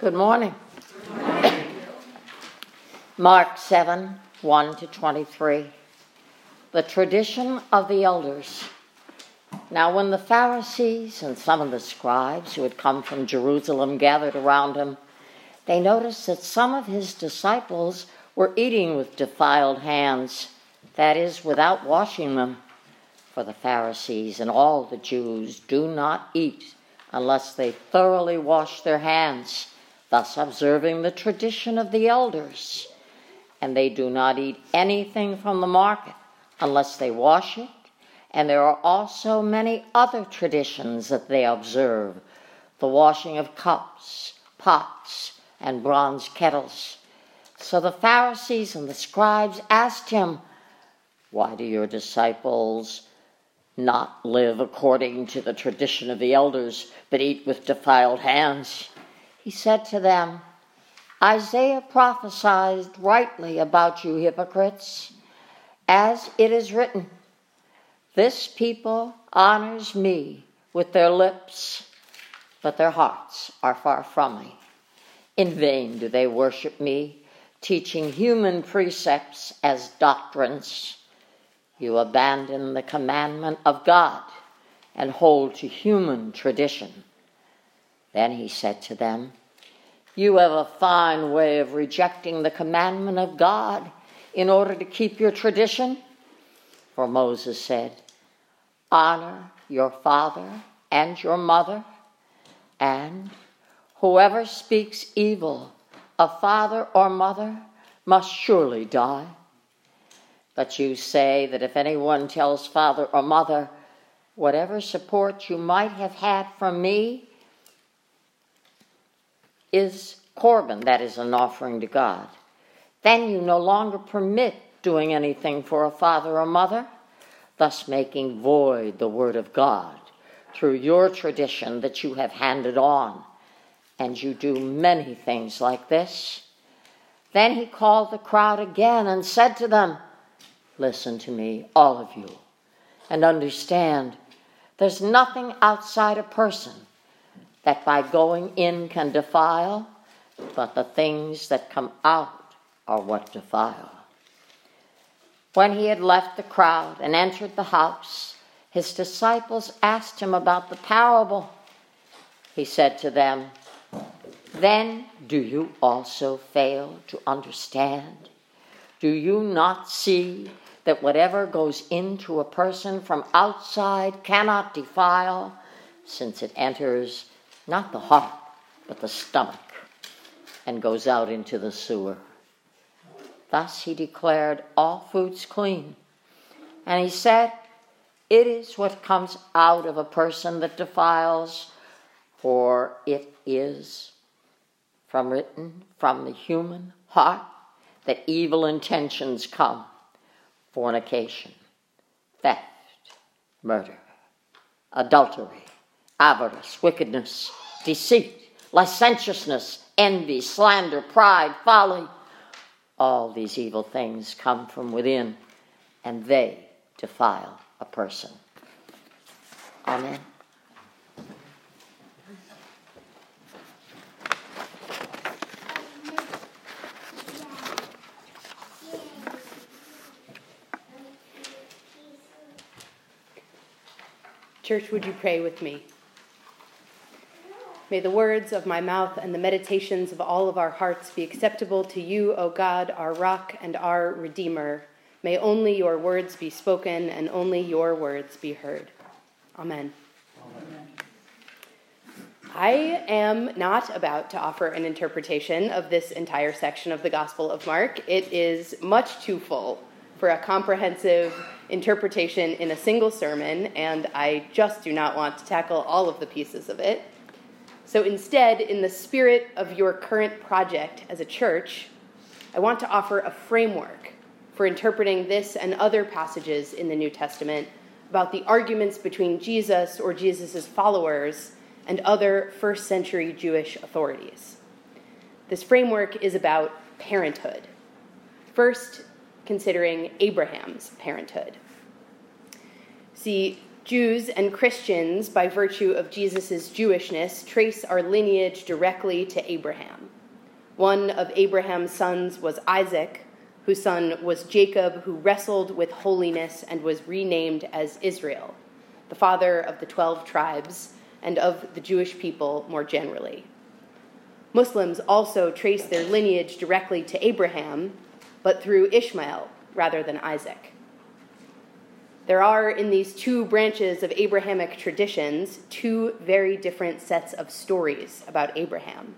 Good morning. Mark 7 1 to 23. The tradition of the elders. Now, when the Pharisees and some of the scribes who had come from Jerusalem gathered around him, they noticed that some of his disciples were eating with defiled hands, that is, without washing them. For the Pharisees and all the Jews do not eat unless they thoroughly wash their hands thus observing the tradition of the elders. And they do not eat anything from the market unless they wash it. And there are also many other traditions that they observe the washing of cups, pots, and bronze kettles. So the Pharisees and the scribes asked him, Why do your disciples not live according to the tradition of the elders, but eat with defiled hands? He said to them, Isaiah prophesied rightly about you hypocrites, as it is written, This people honors me with their lips, but their hearts are far from me. In vain do they worship me, teaching human precepts as doctrines. You abandon the commandment of God and hold to human tradition. Then he said to them, You have a fine way of rejecting the commandment of God in order to keep your tradition. For Moses said, Honor your father and your mother, and whoever speaks evil of father or mother must surely die. But you say that if anyone tells father or mother, Whatever support you might have had from me is korban, that is an offering to God, then you no longer permit doing anything for a father or mother, thus making void the word of God through your tradition that you have handed on. And you do many things like this. Then he called the crowd again and said to them, Listen to me, all of you, and understand there's nothing outside a person that by going in can defile, but the things that come out are what defile. When he had left the crowd and entered the house, his disciples asked him about the parable. He said to them, Then do you also fail to understand? Do you not see that whatever goes into a person from outside cannot defile, since it enters not the heart, but the stomach, and goes out into the sewer. Thus he declared all foods clean. And he said, It is what comes out of a person that defiles, for it is from written from the human heart that evil intentions come fornication, theft, murder, adultery avarice, wickedness, deceit, licentiousness, envy, slander, pride, folly. All these evil things come from within, and they defile a person. Amen. Church, would you pray with me? May the words of my mouth and the meditations of all of our hearts be acceptable to you, O God, our rock and our Redeemer. May only your words be spoken and only your words be heard. Amen. Amen. I am not about to offer an interpretation of this entire section of the Gospel of Mark. It is much too full for a comprehensive interpretation in a single sermon, and I just do not want to tackle all of the pieces of it. So instead, in the spirit of your current project as a church, I want to offer a framework for interpreting this and other passages in the New Testament about the arguments between Jesus or Jesus' followers and other first century Jewish authorities. This framework is about parenthood. First, considering Abraham's parenthood. See, Jews and Christians, by virtue of Jesus' Jewishness, trace our lineage directly to Abraham. One of Abraham's sons was Isaac, whose son was Jacob, who wrestled with holiness and was renamed as Israel, the father of the twelve tribes and of the Jewish people more generally. Muslims also trace their lineage directly to Abraham, but through Ishmael rather than Isaac. There are in these two branches of Abrahamic traditions two very different sets of stories about Abraham.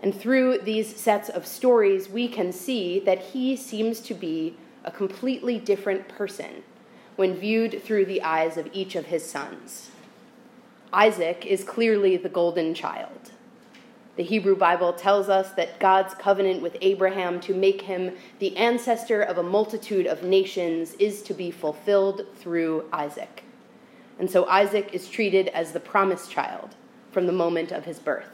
And through these sets of stories, we can see that he seems to be a completely different person when viewed through the eyes of each of his sons. Isaac is clearly the golden child. The Hebrew Bible tells us that God's covenant with Abraham to make him the ancestor of a multitude of nations is to be fulfilled through Isaac. And so Isaac is treated as the promised child from the moment of his birth.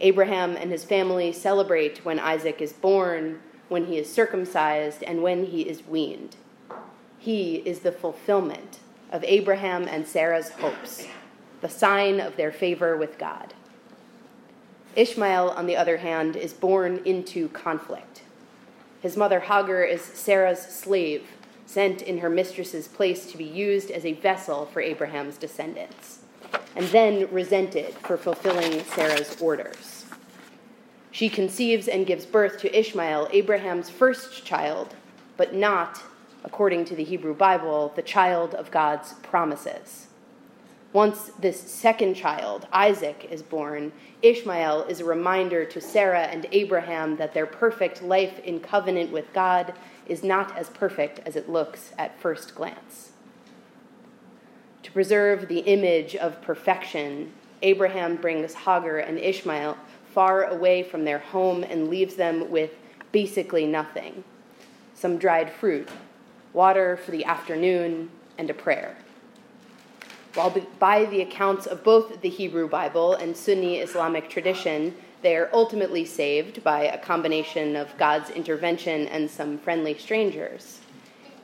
Abraham and his family celebrate when Isaac is born, when he is circumcised, and when he is weaned. He is the fulfillment of Abraham and Sarah's hopes, the sign of their favor with God. Ishmael, on the other hand, is born into conflict. His mother Hagar is Sarah's slave, sent in her mistress's place to be used as a vessel for Abraham's descendants, and then resented for fulfilling Sarah's orders. She conceives and gives birth to Ishmael, Abraham's first child, but not, according to the Hebrew Bible, the child of God's promises. Once this second child, Isaac, is born, Ishmael is a reminder to Sarah and Abraham that their perfect life in covenant with God is not as perfect as it looks at first glance. To preserve the image of perfection, Abraham brings Hagar and Ishmael far away from their home and leaves them with basically nothing some dried fruit, water for the afternoon, and a prayer. While by the accounts of both the Hebrew Bible and Sunni Islamic tradition, they are ultimately saved by a combination of God's intervention and some friendly strangers.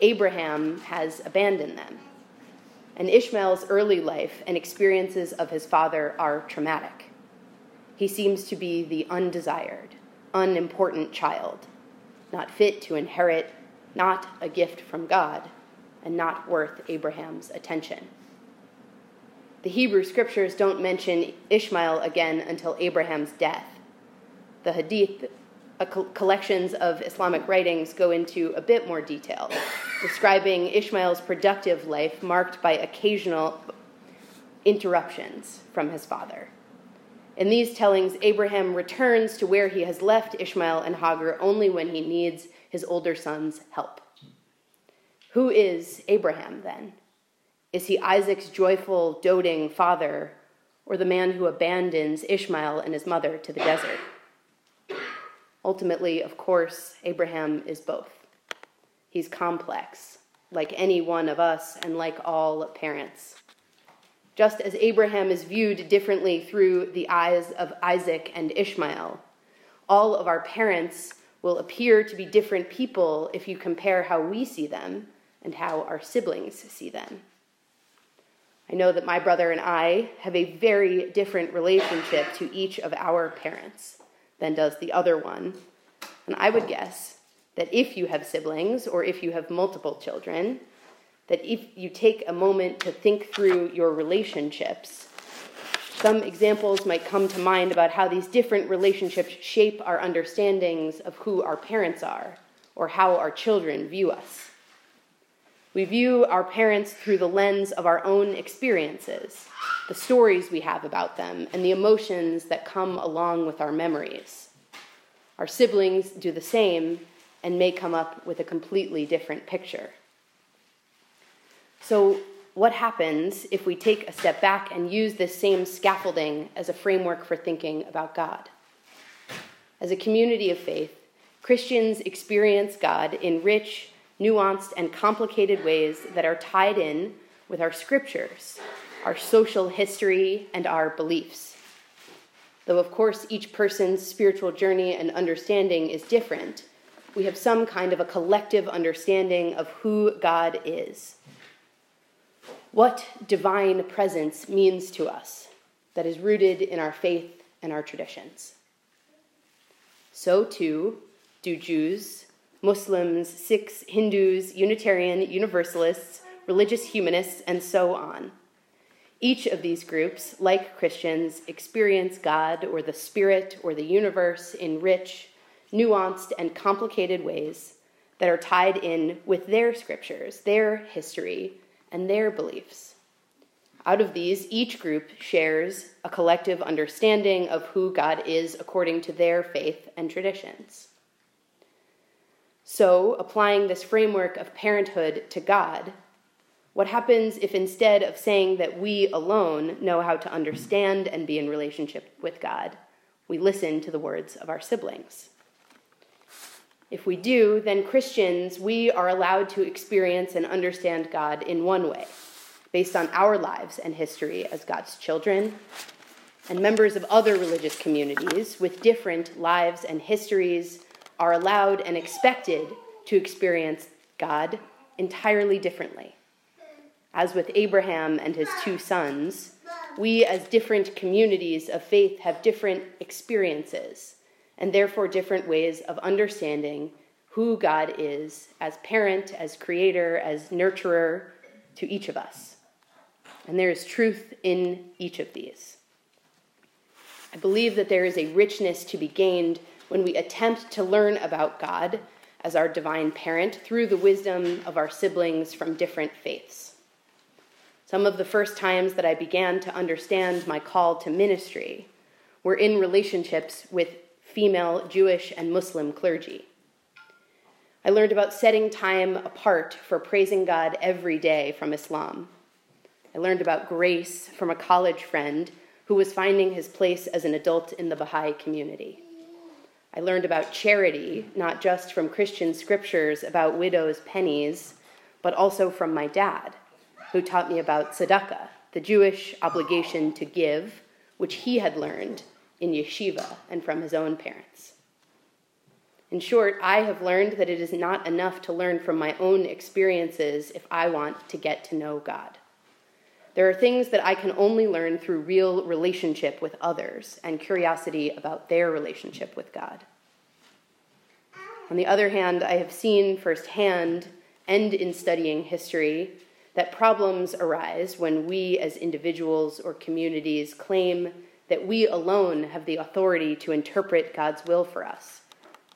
Abraham has abandoned them. And Ishmael's early life and experiences of his father are traumatic. He seems to be the undesired, unimportant child, not fit to inherit, not a gift from God, and not worth Abraham's attention. The Hebrew scriptures don't mention Ishmael again until Abraham's death. The Hadith collections of Islamic writings go into a bit more detail, describing Ishmael's productive life marked by occasional interruptions from his father. In these tellings, Abraham returns to where he has left Ishmael and Hagar only when he needs his older son's help. Who is Abraham then? Is he Isaac's joyful, doting father, or the man who abandons Ishmael and his mother to the desert? Ultimately, of course, Abraham is both. He's complex, like any one of us and like all parents. Just as Abraham is viewed differently through the eyes of Isaac and Ishmael, all of our parents will appear to be different people if you compare how we see them and how our siblings see them. I know that my brother and I have a very different relationship to each of our parents than does the other one. And I would guess that if you have siblings or if you have multiple children, that if you take a moment to think through your relationships, some examples might come to mind about how these different relationships shape our understandings of who our parents are or how our children view us. We view our parents through the lens of our own experiences, the stories we have about them, and the emotions that come along with our memories. Our siblings do the same and may come up with a completely different picture. So, what happens if we take a step back and use this same scaffolding as a framework for thinking about God? As a community of faith, Christians experience God in rich, nuanced, and complicated ways that are tied in with our scriptures, our social history, and our beliefs. Though, of course, each person's spiritual journey and understanding is different, we have some kind of a collective understanding of who God is. what divine presence means to us that is rooted in our faith and our traditions. So, too, do Jews, Muslims, Sikhs, Hindus, Unitarian, Universalists, religious humanists, and so on. Each of these groups, like Christians, experience God or the Spirit or the universe in rich, nuanced, and complicated ways that are tied in with their scriptures, their history, and their beliefs. Out of these, each group shares a collective understanding of who God is according to their faith and traditions. So, applying this framework of parenthood to God, what happens if instead of saying that we alone know how to understand and be in relationship with God, we listen to the words of our siblings? If we do, then Christians, we are allowed to experience and understand God in one way, based on our lives and history as God's children, and members of other religious communities with different lives and histories are allowed and expected to experience God entirely differently. As with Abraham and his two sons, we as different communities of faith have different experiences and therefore different ways of understanding who God is as parent, as creator, as nurturer to each of us. And there is truth in each of these. I believe that there is a richness to be gained when we attempt to learn about God as our divine parent through the wisdom of our siblings from different faiths. Some of the first times that I began to understand my call to ministry were in relationships with female Jewish and Muslim clergy. I learned about setting time apart for praising God every day from Islam. I learned about grace from a college friend who was finding his place as an adult in the Baha'i community. I learned about charity, not just from Christian scriptures about widows' pennies, but also from my dad, who taught me about tzedakah, the Jewish obligation to give, which he had learned in yeshiva and from his own parents. In short, I have learned that it is not enough to learn from my own experiences if I want to get to know God. There are things that I can only learn through real relationship with others and curiosity about their relationship with God. On the other hand, I have seen firsthand and in studying history that problems arise when we as individuals or communities claim that we alone have the authority to interpret God's will for us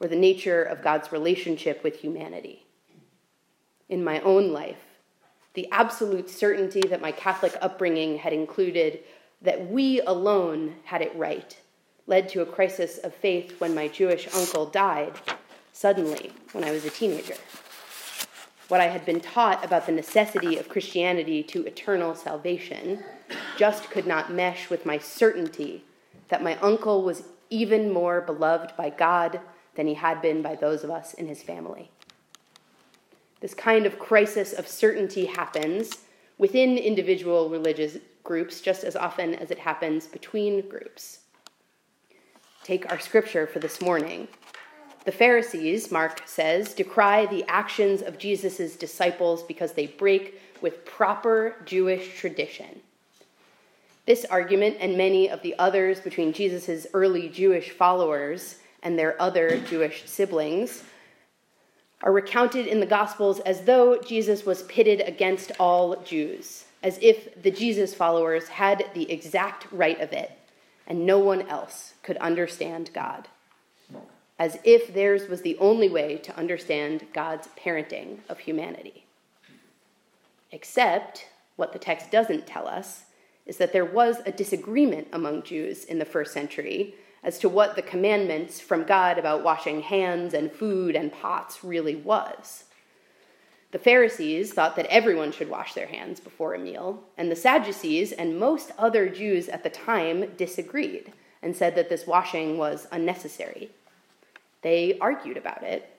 or the nature of God's relationship with humanity. In my own life, the absolute certainty that my Catholic upbringing had included that we alone had it right led to a crisis of faith when my Jewish uncle died suddenly when I was a teenager. What I had been taught about the necessity of Christianity to eternal salvation just could not mesh with my certainty that my uncle was even more beloved by God than he had been by those of us in his family. This kind of crisis of certainty happens within individual religious groups just as often as it happens between groups. Take our scripture for this morning. The Pharisees, Mark says, decry the actions of Jesus' disciples because they break with proper Jewish tradition. This argument and many of the others between Jesus' early Jewish followers and their other Jewish siblings are recounted in the Gospels as though Jesus was pitted against all Jews, as if the Jesus followers had the exact right of it and no one else could understand God, as if theirs was the only way to understand God's parenting of humanity. Except what the text doesn't tell us is that there was a disagreement among Jews in the first century as to what the commandments from God about washing hands and food and pots really was. The Pharisees thought that everyone should wash their hands before a meal, and the Sadducees and most other Jews at the time disagreed and said that this washing was unnecessary. They argued about it,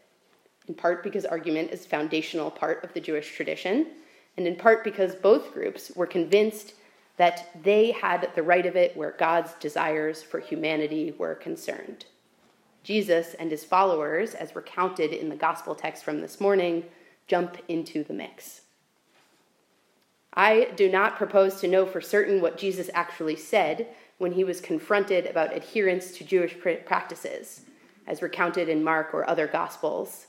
in part because argument is a foundational part of the Jewish tradition, and in part because both groups were convinced that they had the right of it where God's desires for humanity were concerned. Jesus and his followers, as recounted in the gospel text from this morning, jump into the mix. I do not propose to know for certain what Jesus actually said when he was confronted about adherence to Jewish practices, as recounted in Mark or other Gospels.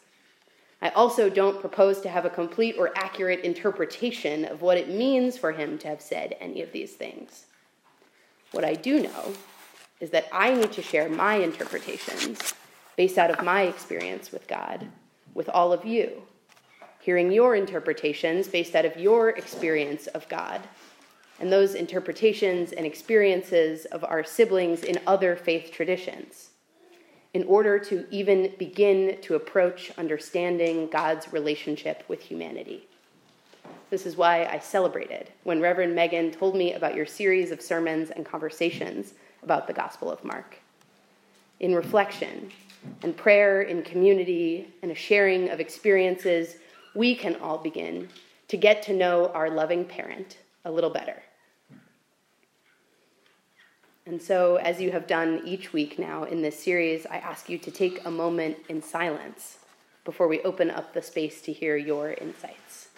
I also don't propose to have a complete or accurate interpretation of what it means for him to have said any of these things. What I do know is that I need to share my interpretations based out of my experience with God with all of you, hearing your interpretations based out of your experience of God, and those interpretations and experiences of our siblings in other faith traditions in order to even begin to approach understanding God's relationship with humanity. This is why I celebrated when Reverend Megan told me about your series of sermons and conversations about the Gospel of Mark. In reflection and prayer in community and a sharing of experiences, we can all begin to get to know our loving parent a little better. And so, as you have done each week now in this series, I ask you to take a moment in silence before we open up the space to hear your insights.